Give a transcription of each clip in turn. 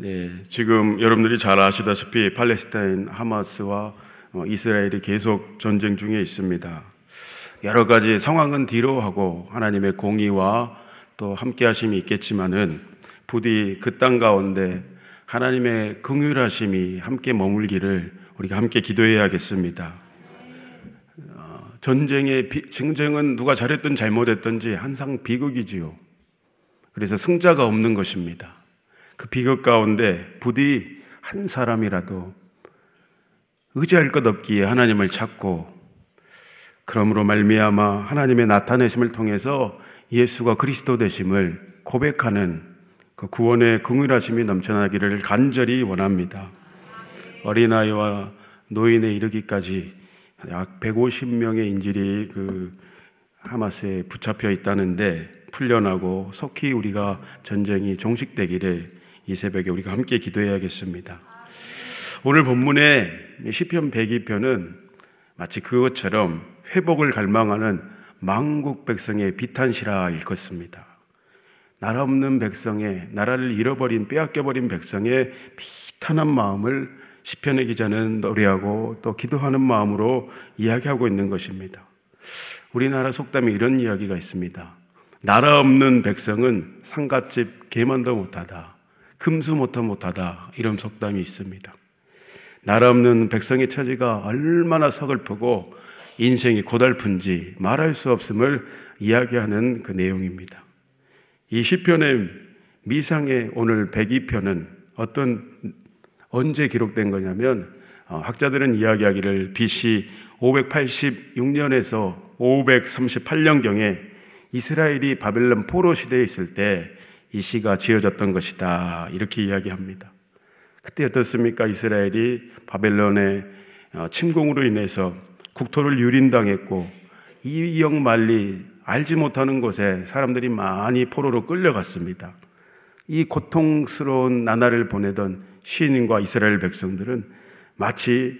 네, 지금 여러분들이 잘 아시다시피 팔레스타인 하마스와 어, 이스라엘이 계속 전쟁 중에 있습니다. 여러 가지 상황은 뒤로 하고 하나님의 공의와 또 함께 하심이 있겠지만은 부디 그 땅 가운데 하나님의 긍휼하심이 함께 머물기를 우리가 함께 기도해야겠습니다. 어, 전쟁의 비, 전쟁은 누가 잘했든 잘못했든지 항상 비극이지요. 그래서 승자가 없는 것입니다. 그 비극 가운데 부디 한 사람이라도 의지할 것 없기에 하나님을 찾고 그러므로 말미암아 하나님의 나타내심을 통해서 예수가 그리스도 되심을 고백하는 그 구원의 긍휼하심이 넘쳐나기를 간절히 원합니다. 어린아이와 노인에 이르기까지 약 150명의 인질이 그 하마스에 붙잡혀 있다는데 풀려나고 속히 우리가 전쟁이 종식되기를 이 새벽에 우리가 함께 기도해야겠습니다. 오늘 본문의 시편 102편은 마치 그것처럼 회복을 갈망하는 망국 백성의 비탄시라 읽었습니다. 나라 없는 백성의 나라를 잃어버린 빼앗겨버린 백성의 비탄한 마음을 시편의 기자는 노래하고 또 기도하는 마음으로 이야기하고 있는 것입니다. 우리나라 속담에 이런 이야기가 있습니다. 나라 없는 백성은 상갓집 개만도 못하다. 금수 못하 못하다 이런 속담이 있습니다. 나라 없는 백성의 처지가 얼마나 서글프고 인생이 고달픈지 말할 수 없음을 이야기하는 그 내용입니다. 이 시편의 미상의 오늘 102편은 어떤 언제 기록된 거냐면 어, 학자들은 이야기하기를 BC 586년에서 538년경에 이스라엘이 바벨론 포로 시대에 있을 때 이 시가 지어졌던 것이다. 이렇게 이야기합니다. 그때 어떻습니까? 이스라엘이 바벨론의 어, 침공으로 인해서 국토를 유린당했고 이영 말리 알지 못하는 곳에 사람들이 많이 포로로 끌려갔습니다. 이 고통스러운 나날을 보내던 시인과 이스라엘 백성들은 마치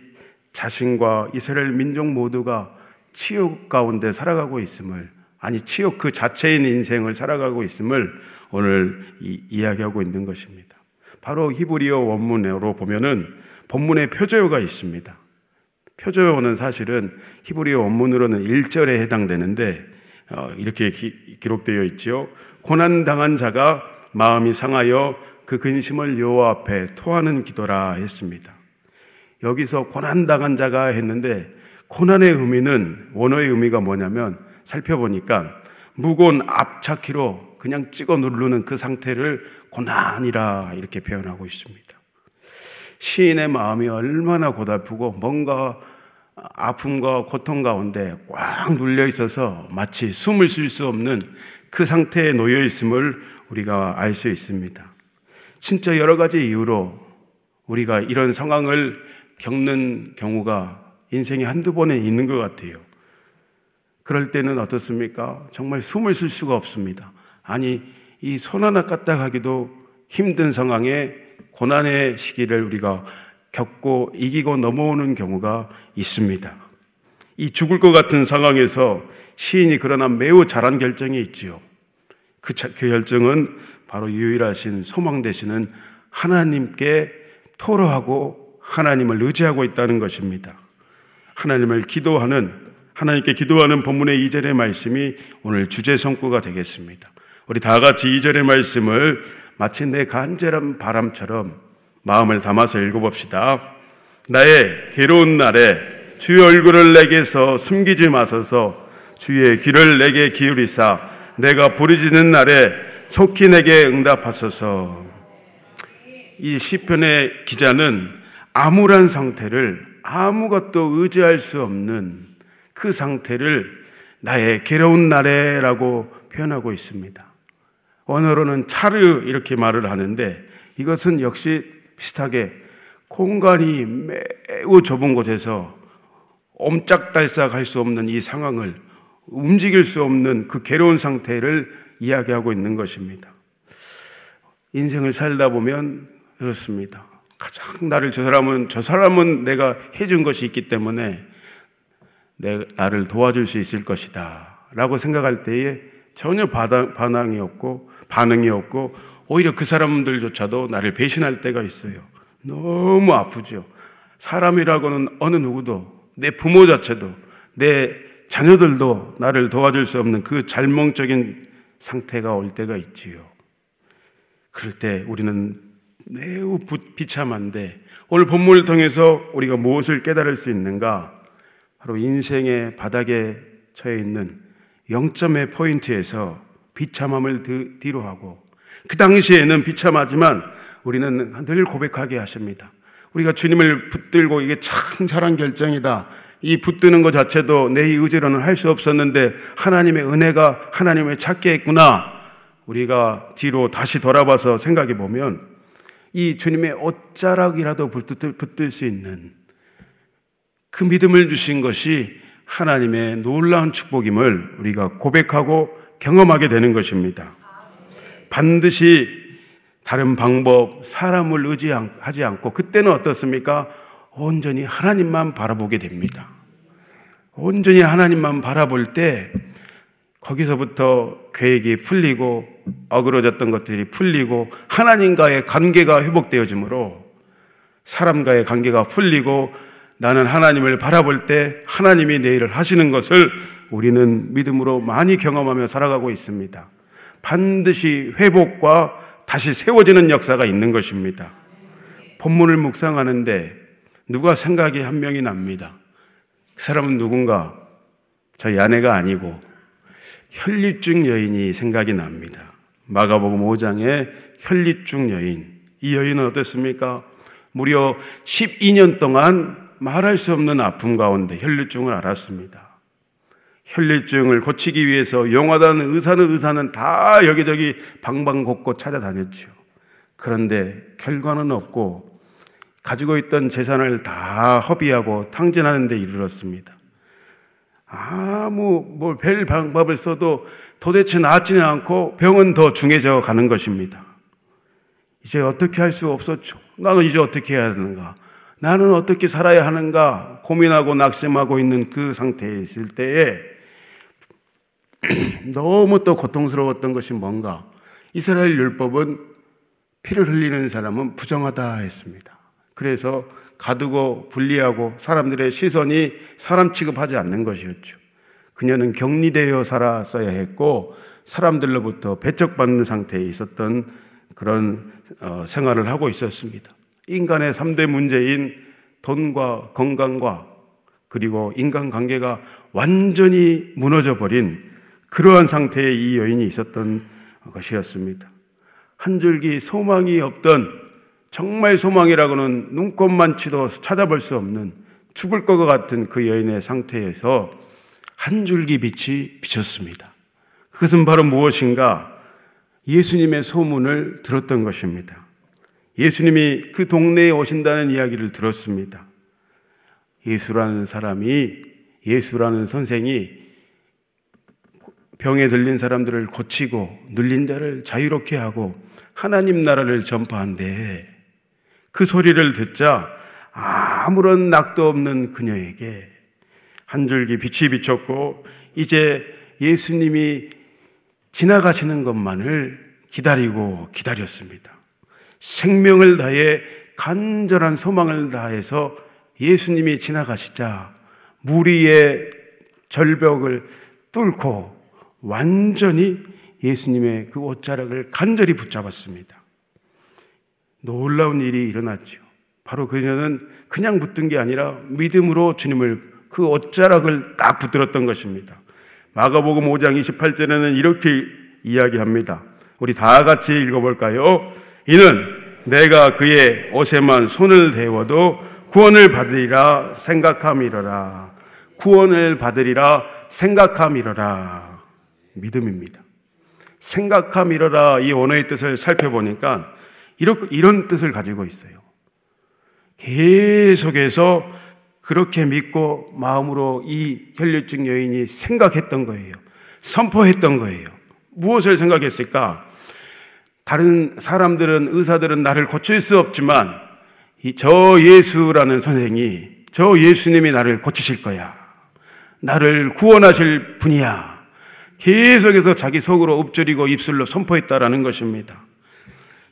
자신과 이스라엘 민족 모두가 치욕 가운데 살아가고 있음을 아니 치욕 그 자체인 인생을 살아가고 있음을 오늘 이, 이야기하고 있는 것입니다. 바로 히브리어 원문으로 보면은 본문에 표제어가 있습니다. 표제어는 사실은 히브리어 원문으로는 1절에 해당되는데 어, 이렇게 기, 록되어 있지요. 고난 당한 자가 마음이 상하여 그 근심을 여호와 앞에 토하는 기도라 했습니다. 여기서 고난 당한 자가 했는데 고난의 의미는 원어의 의미가 뭐냐면 살펴보니까 무거운 앞차키로 그냥 찍어 누르는 그 상태를 고난이라 이렇게 표현하고 있습니다. 시인의 마음이 얼마나 고달프고 뭔가 아픔과 고통 가운데 꽉 눌려 있어서 마치 숨을 쉴 수 없는 그 상태에 놓여 있음을 우리가 알 수 있습니다. 진짜 여러 가지 이유로 우리가 이런 상황을 겪는 경우가 인생에 한두 번에 있는 것 같아요. 그럴 때는 어떻습니까? 정말 숨을 쉴 수가 없습니다. 아니, 이 손 하나 까딱하기도 힘든 상황에 고난의 시기를 우리가 겪고 이기고 넘어오는 경우가 있습니다. 이 죽을 것 같은 상황에서 시인이 그러나 매우 잘한 결정이 있지요. 그, 그 결정은 바로 유일하신 소망 되시는 하나님께 토로하고 하나님을 의지하고 있다는 것입니다. 하나님을 기도하는 하나님께 기도하는 본문의 2절의 말씀이 오늘 주제 성구가 되겠습니다. 우리 다 같이 이절의 말씀을 마치 내 간절한 바람처럼 마음을 담아서 읽어봅시다. 나의 괴로운 날에 주의 얼굴을 내게서 숨기지 마소서 주의 귀를 내게 기울이사 내가 부르짖는 날에 속히 내게 응답하소서. 이 시편의 기자는 암울한 상태를 아무것도 의지할 수 없는 그 상태를 나의 괴로운 날에라고 표현하고 있습니다. 언어로는 차르 이렇게 말을 하는데 이것은 역시 비슷하게 공간이 매우 좁은 곳에서 옴짝달싹 할 수 없는 이 상황을 움직일 수 없는 그 괴로운 상태를 이야기하고 있는 것입니다. 인생을 살다 보면 그렇습니다. 가장 나를 저 사람은 저 사람은 내가 해준 것이 있기 때문에 내 나를 도와줄 수 있을 것이다 라고 생각할 때에 전혀 반항이 없고 반응이 없고 오히려 그 사람들조차도 나를 배신할 때가 있어요. 너무 아프죠. 사람이라고는 어느 누구도 내 부모 자체도 내 자녀들도 나를 도와줄 수 없는 그 잘몽적인 상태가 올 때가 있지요. 그럴 때 우리는 매우 비참한데 오늘 본문을 통해서 우리가 무엇을 깨달을 수 있는가? 바로 인생의 바닥에 처해 있는 영점의 포인트에서 비참함을 뒤로 하고 그 당시에는 비참하지만 우리는 늘 고백하게 하십니다. 우리가 주님을 붙들고 이게 참 잘한 결정이다. 이 붙드는 것 자체도 내 의지로는 할 수 없었는데 하나님의 은혜가 하나님을 찾게 했구나. 우리가 뒤로 다시 돌아봐서 생각해 보면 이 주님의 옷자락이라도 붙들 수 있는 그 믿음을 주신 것이 하나님의 놀라운 축복임을 우리가 고백하고 경험하게 되는 것입니다. 반드시 다른 방법, 사람을 의지하지 않고 그때는 어떻습니까? 온전히 하나님만 바라보게 됩니다. 온전히 하나님만 바라볼 때 거기서부터 계획이 풀리고 어그러졌던 것들이 풀리고 하나님과의 관계가 회복되어지므로 사람과의 관계가 풀리고 나는 하나님을 바라볼 때 하나님이 내 일을 하시는 것을 우리는 믿음으로 많이 경험하며 살아가고 있습니다. 반드시 회복과 다시 세워지는 역사가 있는 것입니다. 본문을 묵상하는데 누가 생각이 한 명이 납니다. 그 사람은 누군가 저희 아내가 아니고 혈리증 여인이 생각이 납니다. 마가복음 5장의 혈리증 여인. 이 여인은 어땠습니까? 무려 12년 동안 말할 수 없는 아픔 가운데 혈리증을 앓았습니다. 혈리증을 고치기 위해서 용하다는 의사는 의사는 다 여기저기 방방곡곡 찾아다녔죠. 그런데 결과는 없고 가지고 있던 재산을 다 허비하고 탕진하는 데 이르렀습니다. 아무 뭐 별 방법을 써도 도대체 낫지는 않고 병은 더 중해져 가는 것입니다. 이제 어떻게 할 수 없었죠. 나는 이제 어떻게 해야 하는가? 나는 어떻게 살아야 하는가? 고민하고 낙심하고 있는 그 상태에 있을 때에 너무 또 고통스러웠던 것이 뭔가? 이스라엘 율법은 피를 흘리는 사람은 부정하다 했습니다. 그래서 가두고 분리하고 사람들의 시선이 사람 취급하지 않는 것이었죠. 그녀는 격리되어 살았어야 했고 사람들로부터 배척받는 상태에 있었던 그런 어, 생활을 하고 있었습니다. 인간의 3대 문제인 돈과 건강과 그리고 인간관계가 완전히 무너져 버린 그러한 상태에 이 여인이 있었던 것이었습니다. 한 줄기 소망이 없던 정말 소망이라고는 눈꼽만 치도 찾아볼 수 없는 죽을 것 같은 그 여인의 상태에서 한 줄기 빛이 비쳤습니다. 그것은 바로 무엇인가? 예수님의 소문을 들었던 것입니다. 예수님이 그 동네에 오신다는 이야기를 들었습니다. 예수라는 사람이, 예수라는 선생이 병에 들린 사람들을 고치고 눌린 자를 자유롭게 하고 하나님 나라를 전파한대 그 소리를 듣자 아무런 낙도 없는 그녀에게 한 줄기 빛이 비쳤고 이제 예수님이 지나가시는 것만을 기다리고 기다렸습니다. 생명을 다해 간절한 소망을 다해서 예수님이 지나가시자 무리의 절벽을 뚫고 완전히 예수님의 그 옷자락을 간절히 붙잡았습니다. 놀라운 일이 일어났죠. 바로 그녀는 그냥 붙든 게 아니라 믿음으로 주님을 그 옷자락을 딱 붙들었던 것입니다. 마가복음 5장 28절에는 이렇게 이야기합니다. 우리 다 같이 읽어볼까요? 이는 내가 그의 옷에만 손을 대워도 구원을 받으리라 생각함이러라. 구원을 받으리라 생각함이러라. 믿음입니다. 생각함이러라 이 원어의 뜻을 살펴보니까 이런, 이런 뜻을 가지고 있어요. 계속해서 그렇게 믿고 마음으로 이 혈류증 여인이 생각했던 거예요. 선포했던 거예요. 무엇을 생각했을까? 다른 사람들은, 의사들은 나를 고칠 수 없지만, 저 예수라는 선생이, 저 예수님이 나를 고치실 거야. 나를 구원하실 분이야. 계속해서 자기 속으로 엎드리고 입술로 선포했다라는 것입니다.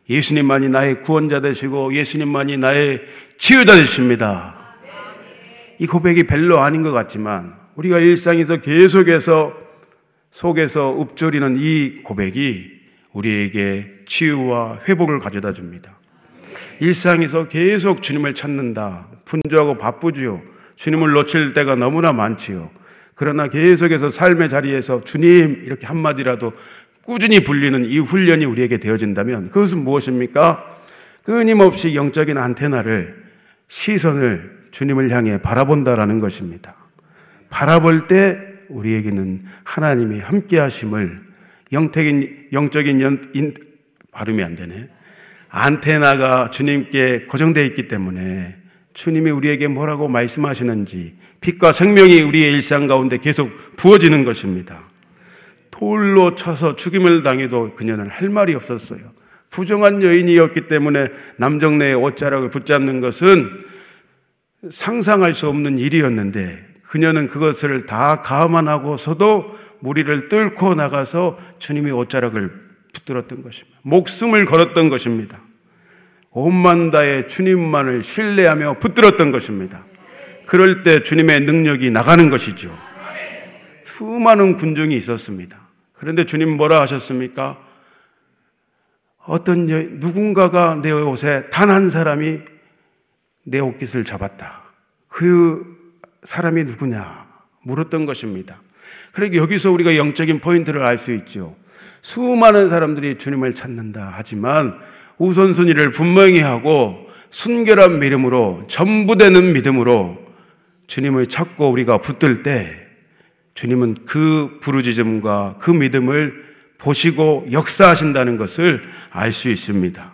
예수님만이 나의 구원자 되시고 예수님만이 나의 치유자 되십니다. 이 고백이 별로 아닌 것 같지만 우리가 일상에서 계속해서 속에서 읊조리는 이 고백이 우리에게 치유와 회복을 가져다 줍니다. 일상에서 계속 주님을 찾는다. 분주하고 바쁘지요. 주님을 놓칠 때가 너무나 많지요. 그러나 계속해서 삶의 자리에서 주님 이렇게 한마디라도 꾸준히 불리는 이 훈련이 우리에게 되어진다면 그것은 무엇입니까? 끊임없이 영적인 안테나를 시선을 주님을 향해 바라본다라는 것입니다. 바라볼 때 우리에게는 하나님이 함께 하심을 영적인, 영적인 연, 인, 발음이 안 되네. 안테나가 주님께 고정되어 있기 때문에 주님이 우리에게 뭐라고 말씀하시는지 빛과 생명이 우리의 일상 가운데 계속 부어지는 것입니다. 돌로 쳐서 죽임을 당해도 그녀는 할 말이 없었어요. 부정한 여인이었기 때문에 남정네의 옷자락을 붙잡는 것은 상상할 수 없는 일이었는데 그녀는 그것을 다 감안하고서도 무리를 뚫고 나가서 주님의 옷자락을 붙들었던 것입니다. 목숨을 걸었던 것입니다. 온만 다의 주님만을 신뢰하며 붙들었던 것입니다. 그럴 때 주님의 능력이 나가는 것이죠. 수많은 군중이 있었습니다. 그런데 주님 뭐라 하셨습니까? 어떤 누군가가 내 옷에 단 한 사람이 내 옷깃을 잡았다. 그 사람이 누구냐 물었던 것입니다. 그러니까 여기서 우리가 영적인 포인트를 알 수 있죠. 수많은 사람들이 주님을 찾는다 하지만 우선순위를 분명히 하고 순결한 믿음으로 전부되는 믿음으로 주님을 찾고 우리가 붙들 때 주님은 그 부르짖음과 그 믿음을 보시고 역사하신다는 것을 알 수 있습니다.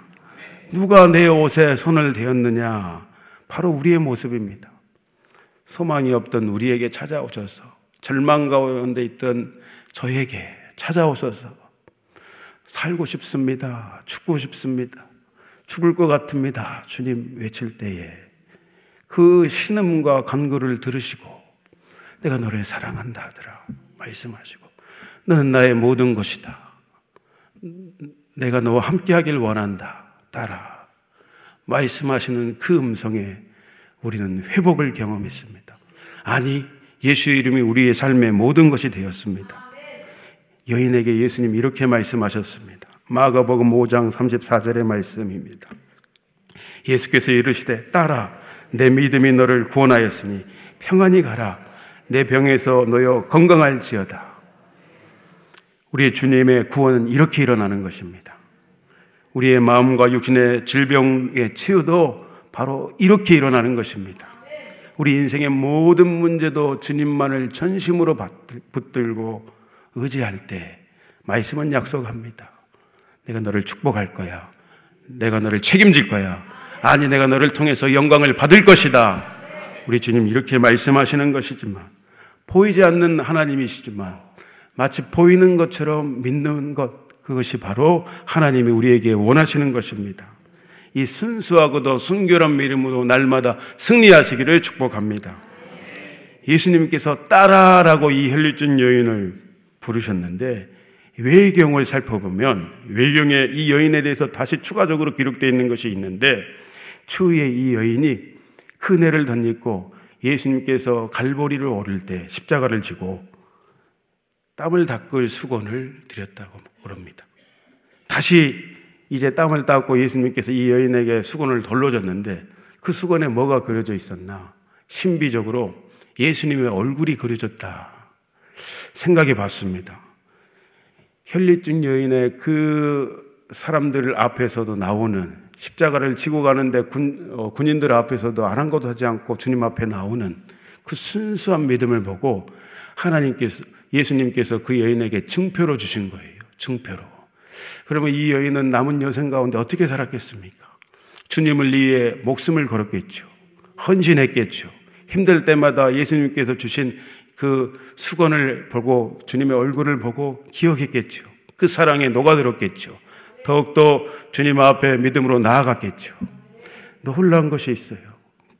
누가 내 옷에 손을 대었느냐? 바로 우리의 모습입니다. 소망이 없던 우리에게 찾아오셔서 절망 가운데 있던 저에게 찾아오셔서 살고 싶습니다. 죽고 싶습니다. 죽을 것 같습니다. 주님 외칠 때에 그 신음과 간구를 들으시고 내가 너를 사랑한다 하더라 말씀하시고 너는 나의 모든 것이다. 내가 너와 함께 하길 원한다. 따라 말씀하시는 그 음성에 우리는 회복을 경험했습니다. 아니 예수의 이름이 우리의 삶의 모든 것이 되었습니다. 여인에게 예수님 이렇게 말씀하셨습니다. 마가복음 5장 34절의 말씀입니다. 예수께서 이르시되 따라 내 믿음이 너를 구원하였으니 평안히 가라 내 병에서 놓여 건강할지어다. 우리의 주님의 구원은 이렇게 일어나는 것입니다. 우리의 마음과 육신의 질병의 치유도 바로 이렇게 일어나는 것입니다. 우리 인생의 모든 문제도 주님만을 전심으로 붙들고 의지할 때 말씀은 약속합니다. 내가 너를 축복할 거야. 내가 너를 책임질 거야. 아니, 내가 너를 통해서 영광을 받을 것이다. 우리 주님 이렇게 말씀하시는 것이지만, 보이지 않는 하나님이시지만, 마치 보이는 것처럼 믿는 것, 그것이 바로 하나님이 우리에게 원하시는 것입니다. 이 순수하고도 순결한 믿음으로 날마다 승리하시기를 축복합니다. 예수님께서 따라라고 이 혈류증 여인을 부르셨는데 외경을 살펴보면 외경에 이 여인에 대해서 다시 추가적으로 기록되어 있는 것이 있는데 추후에 이 여인이 큰애를 덧입고 예수님께서 갈보리를 오를 때 십자가를 지고 땀을 닦을 수건을 드렸다고 그럽니다. 다시 이제 땀을 닦고 예수님께서 이 여인에게 수건을 돌려줬는데 그 수건에 뭐가 그려져 있었나? 신비적으로 예수님의 얼굴이 그려졌다. 생각해 봤습니다. 혈리증 여인의 그 사람들 앞에서도 나오는 십자가를 지고 가는데 군, 어, 군인들 앞에서도 아랑곳 하지 않고 주님 앞에 나오는 그 순수한 믿음을 보고 하나님께서 예수님께서 그 여인에게 증표로 주신 거예요. 증표로. 그러면 이 여인은 남은 여생 가운데 어떻게 살았겠습니까? 주님을 위해 목숨을 걸었겠죠. 헌신했겠죠. 힘들 때마다 예수님께서 주신 그 수건을 보고 주님의 얼굴을 보고 기억했겠죠. 그 사랑에 녹아들었겠죠. 더욱더 주님 앞에 믿음으로 나아갔겠죠. 놀라운 것이 있어요.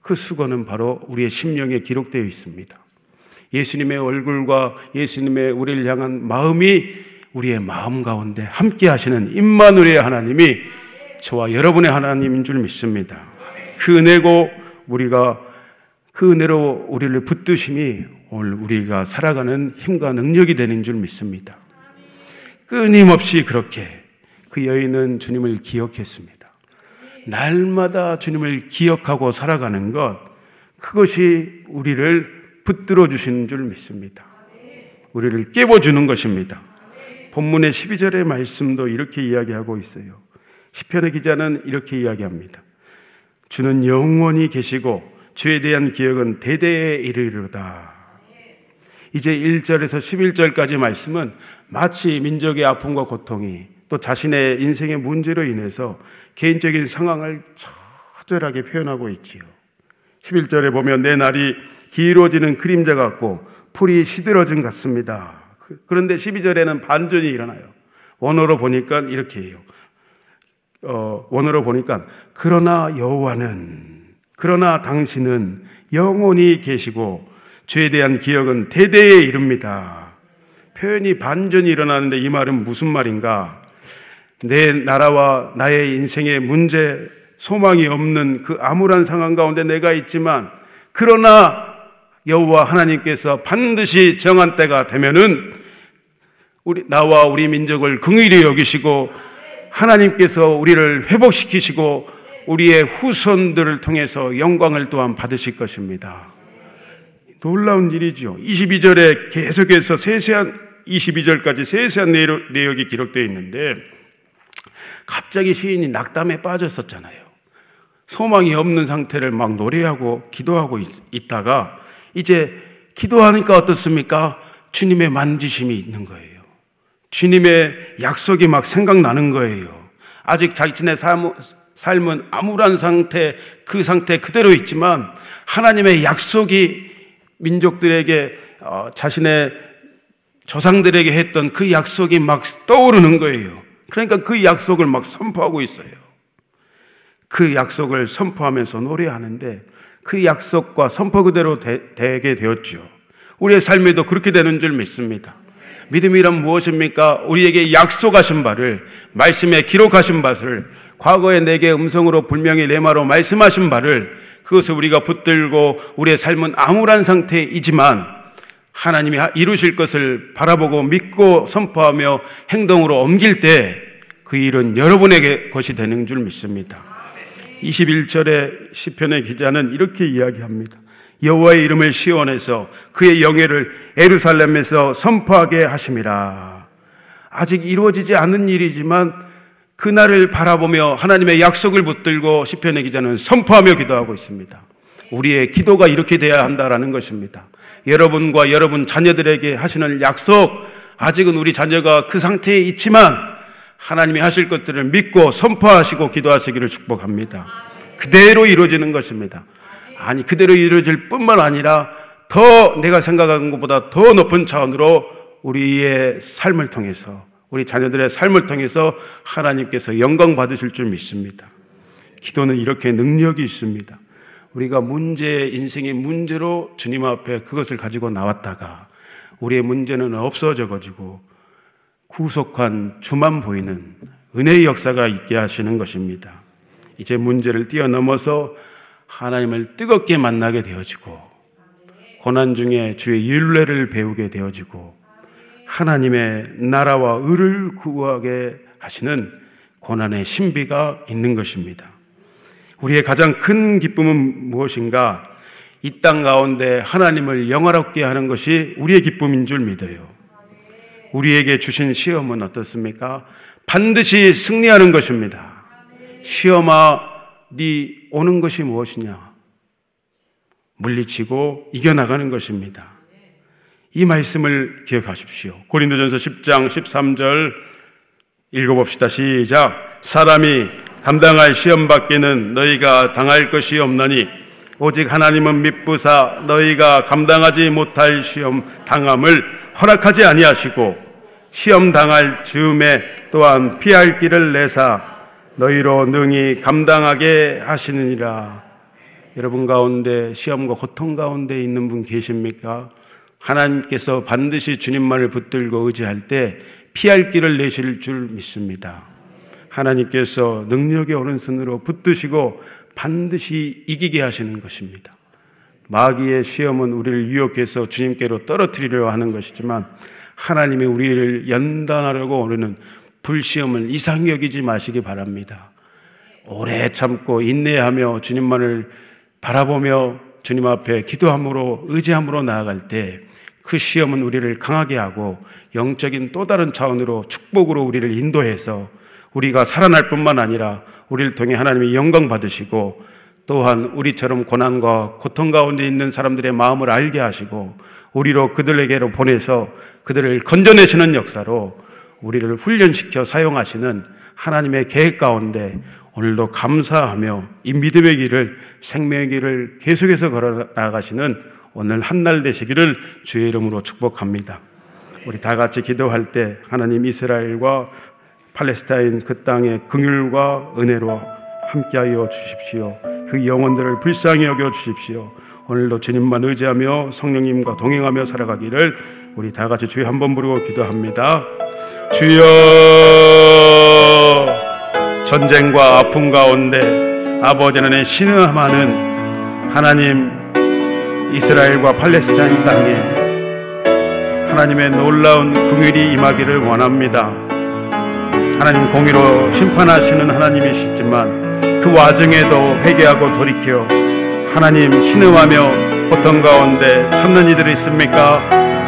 그 수건은 바로 우리의 심령에 기록되어 있습니다. 예수님의 얼굴과 예수님의 우리를 향한 마음이 우리의 마음 가운데 함께 하시는 임마누엘의 하나님이 저와 여러분의 하나님인 줄 믿습니다. 그 은혜고 우리가 그 은혜로 우리를 붙드심이 오늘 우리가 살아가는 힘과 능력이 되는 줄 믿습니다. 끊임없이 그렇게 그 여인은 주님을 기억했습니다. 날마다 주님을 기억하고 살아가는 것, 그것이 우리를 붙들어 주시는 줄 믿습니다. 우리를 깨워주는 것입니다. 본문의 12절의 말씀도 이렇게 이야기하고 있어요. 시편의 기자는 이렇게 이야기합니다. 주는 영원히 계시고 주에 대한 기억은 대대에 이르리로다. 이제 1절에서 11절까지 말씀은 마치 민족의 아픔과 고통이 또 자신의 인생의 문제로 인해서 개인적인 상황을 처절하게 표현하고 있지요. 11절에 보면 내 날이 길어지는 그림자 같고 풀이 시들어진 같습니다. 그런데 12절에는 반전이 일어나요. 원어로 보니까 이렇게 해요. 어, 원어로 보니까 그러나 여호와는 그러나 당신은 영원히 계시고 죄에 대한 기억은 대대에 이릅니다. 표현이 반전이 일어나는데 이 말은 무슨 말인가? 내 나라와 나의 인생의 문제, 소망이 없는 그 암울한 상황 가운데 내가 있지만 그러나 여호와 하나님께서 반드시 정한 때가 되면은 우리 나와 우리 민족을 긍휼히 여기시고 하나님께서 우리를 회복시키시고 우리의 후손들을 통해서 영광을 또한 받으실 것입니다. 놀라운 일이죠. 22절에 계속해서 세세한 22절까지 세세한 내용이 기록되어 있는데 갑자기 시인이 낙담에 빠졌었잖아요. 소망이 없는 상태를 막 노래하고 기도하고 있, 다가 이제 기도하니까 어떻습니까? 주님의 만지심이 있는 거예요. 주님의 약속이 막 생각나는 거예요. 아직 자신의 삶, 삶은 암울한 상태, 그 상태 그대로 있지만 하나님의 약속이 민족들에게 어, 자신의 조상들에게 했던 그 약속이 막 떠오르는 거예요. 그러니까 그 약속을 막 선포하고 있어요. 그 약속을 선포하면서 노래하는데 그 약속과 선포 그대로 되, 되게 되었죠. 우리의 삶에도 그렇게 되는 줄 믿습니다. 믿음이란 무엇입니까? 우리에게 약속하신 바를, 말씀에 기록하신 바를, 과거에 내게 음성으로 분명히 레마로 말씀하신 바를, 그것을 우리가 붙들고 우리의 삶은 암울한 상태이지만 하나님이 이루실 것을 바라보고 믿고 선포하며 행동으로 옮길 때 그 일은 여러분에게 것이 되는 줄 믿습니다. 21절의 시편의 기자는 이렇게 이야기합니다. 여호와의 이름을 시원해서 그의 영예를 에루살렘에서 선포하게 하심이라. 아직 이루어지지 않은 일이지만 그날을 바라보며 하나님의 약속을 붙들고 시편의 기자는 선포하며 기도하고 있습니다. 우리의 기도가 이렇게 돼야 한다라는 것입니다. 여러분과 여러분 자녀들에게 하시는 약속, 아직은 우리 자녀가 그 상태에 있지만 하나님이 하실 것들을 믿고 선포하시고 기도하시기를 축복합니다. 그대로 이루어지는 것입니다. 아니, 그대로 이루어질 뿐만 아니라 더 내가 생각한 것보다 더 높은 차원으로 우리의 삶을 통해서, 우리 자녀들의 삶을 통해서 하나님께서 영광 받으실 줄 믿습니다. 기도는 이렇게 능력이 있습니다. 우리가 문제, 인생의 문제로 주님 앞에 그것을 가지고 나왔다가 우리의 문제는 없어져 가지고 구속한 주만 보이는 은혜의 역사가 있게 하시는 것입니다. 이제 문제를 뛰어넘어서 하나님을 뜨겁게 만나게 되어지고 고난 중에 주의 윤례를 배우게 되어지고 하나님의 나라와 의를 구하게 하시는 고난의 신비가 있는 것입니다. 우리의 가장 큰 기쁨은 무엇인가? 이 땅 가운데 하나님을 영화롭게 하는 것이 우리의 기쁨인 줄 믿어요. 우리에게 주신 시험은 어떻습니까? 반드시 승리하는 것입니다. 시험아, 네 오는 것이 무엇이냐? 물리치고 이겨나가는 것입니다. 이 말씀을 기억하십시오. 고린도전서 10장 13절 읽어봅시다. 시작. 사람이 감당할 시험 밖에는 너희가 당할 것이 없나니 오직 하나님은 믿부사 너희가 감당하지 못할 시험 당함을 허락하지 아니하시고 시험 당할 즈음에 또한 피할 길을 내사 너희로 능히 감당하게 하시느니라. 여러분 가운데 시험과 고통 가운데 있는 분 계십니까? 하나님께서 반드시 주님만을 붙들고 의지할 때 피할 길을 내실 줄 믿습니다. 하나님께서 능력의 오른손으로 붙드시고 반드시 이기게 하시는 것입니다. 마귀의 시험은 우리를 유혹해서 주님께로 떨어뜨리려 하는 것이지만 하나님이 우리를 연단하려고 오르는 불시험을 이상히 여기지 마시기 바랍니다. 오래 참고 인내하며 주님만을 바라보며 주님 앞에 기도함으로 의지함으로 나아갈 때 그 시험은 우리를 강하게 하고 영적인 또 다른 차원으로 축복으로 우리를 인도해서 우리가 살아날 뿐만 아니라 우리를 통해 하나님이 영광 받으시고 또한 우리처럼 고난과 고통 가운데 있는 사람들의 마음을 알게 하시고 우리로 그들에게로 보내서 그들을 건져내시는 역사로 우리를 훈련시켜 사용하시는 하나님의 계획 가운데 오늘도 감사하며 이 믿음의 길을 생명의 길을 계속해서 걸어 나가시는 오늘 한 날 되시기를 주의 이름으로 축복합니다. 우리 다 같이 기도할 때 하나님 이스라엘과 팔레스타인 그 땅의 긍휼과 은혜로 함께하여 주십시오. 그 영혼들을 불쌍히 여겨 주십시오. 오늘도 주님만 의지하며 성령님과 동행하며 살아가기를 우리 다 같이 주여 한번 부르고 기도합니다. 주여 전쟁과 아픔 가운데 아버지 하나님 신음하는 하나님 이스라엘과 팔레스타인 땅에 하나님의 놀라운 긍휼이 임하기를 원합니다. 하나님 공의로 심판하시는 하나님이시지만 그 와중에도 회개하고 돌이켜 하나님 신음하며 고통 가운데 찾는 이들이 있습니까?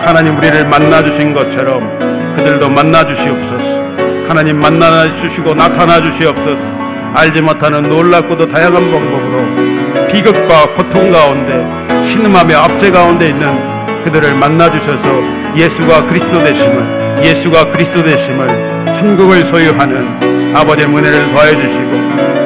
하나님 우리를 만나 주신 것처럼 그들도 만나 주시옵소서. 하나님 만나 주시고 나타나 주시옵소서. 알지 못하는 놀랍고도 다양한 방법으로 비극과 고통 가운데 신음하며 압제 가운데 있는 그들을 만나 주셔서 예수가 그리스도 되심을 예수가 그리스도 되심을 천국을 소유하는 아버지의 은혜를 더해 주시고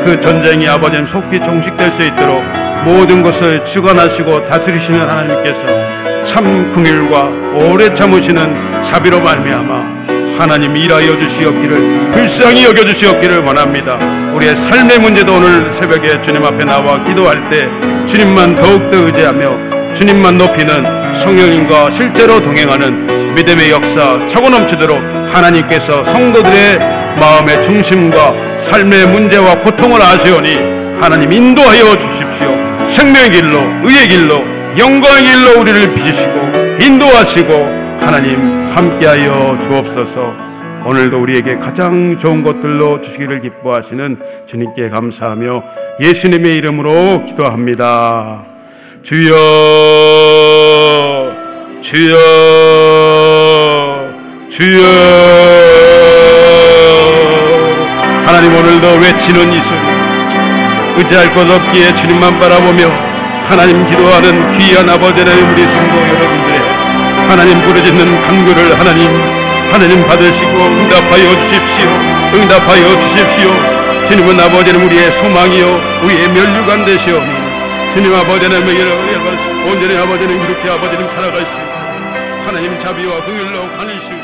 그 전쟁이 아버지의 속히 종식될 수 있도록 모든 것을 주관하시고 다스리시는 하나님께서 참 긍휼과 오래 참으시는 자비로 말미암아 하나님 일하여 주시옵기를 불쌍히 여겨 주시옵기를 원합니다. 우리의 삶의 문제도 오늘 새벽에 주님 앞에 나와 기도할 때 주님만 더욱더 의지하며 주님만 높이는 성령님과 실제로 동행하는 믿음의 역사 차고 넘치도록 하나님께서 성도들의 마음의 중심과 삶의 문제와 고통을 아시오니 하나님 인도하여 주십시오. 생명의 길로 의의 길로 영광의 길로 우리를 빚으시고 인도하시고 하나님 함께하여 주옵소서. 오늘도 우리에게 가장 좋은 것들로 주시기를 기뻐하시는 주님께 감사하며 예수님의 이름으로 기도합니다. 주여, 주여, 주여. 하나님 오늘도 외치는 이 소리. 의지할 것 없기에 주님만 바라보며 하나님 기도하는 귀한 아버지 하나님 우리 성도 여러분들의 하나님 부르짖는 간구를 하나님 하나님 받으시고 응답하여 주십시오. 응답하여 주십시오. 주님은 아버지는 우리의 소망이요 우리의 면류관 되시오니. 주님 아버지는 온전히 아버지는 이렇게 아버지는 있고 하나님 자비와 긍휼로 우리를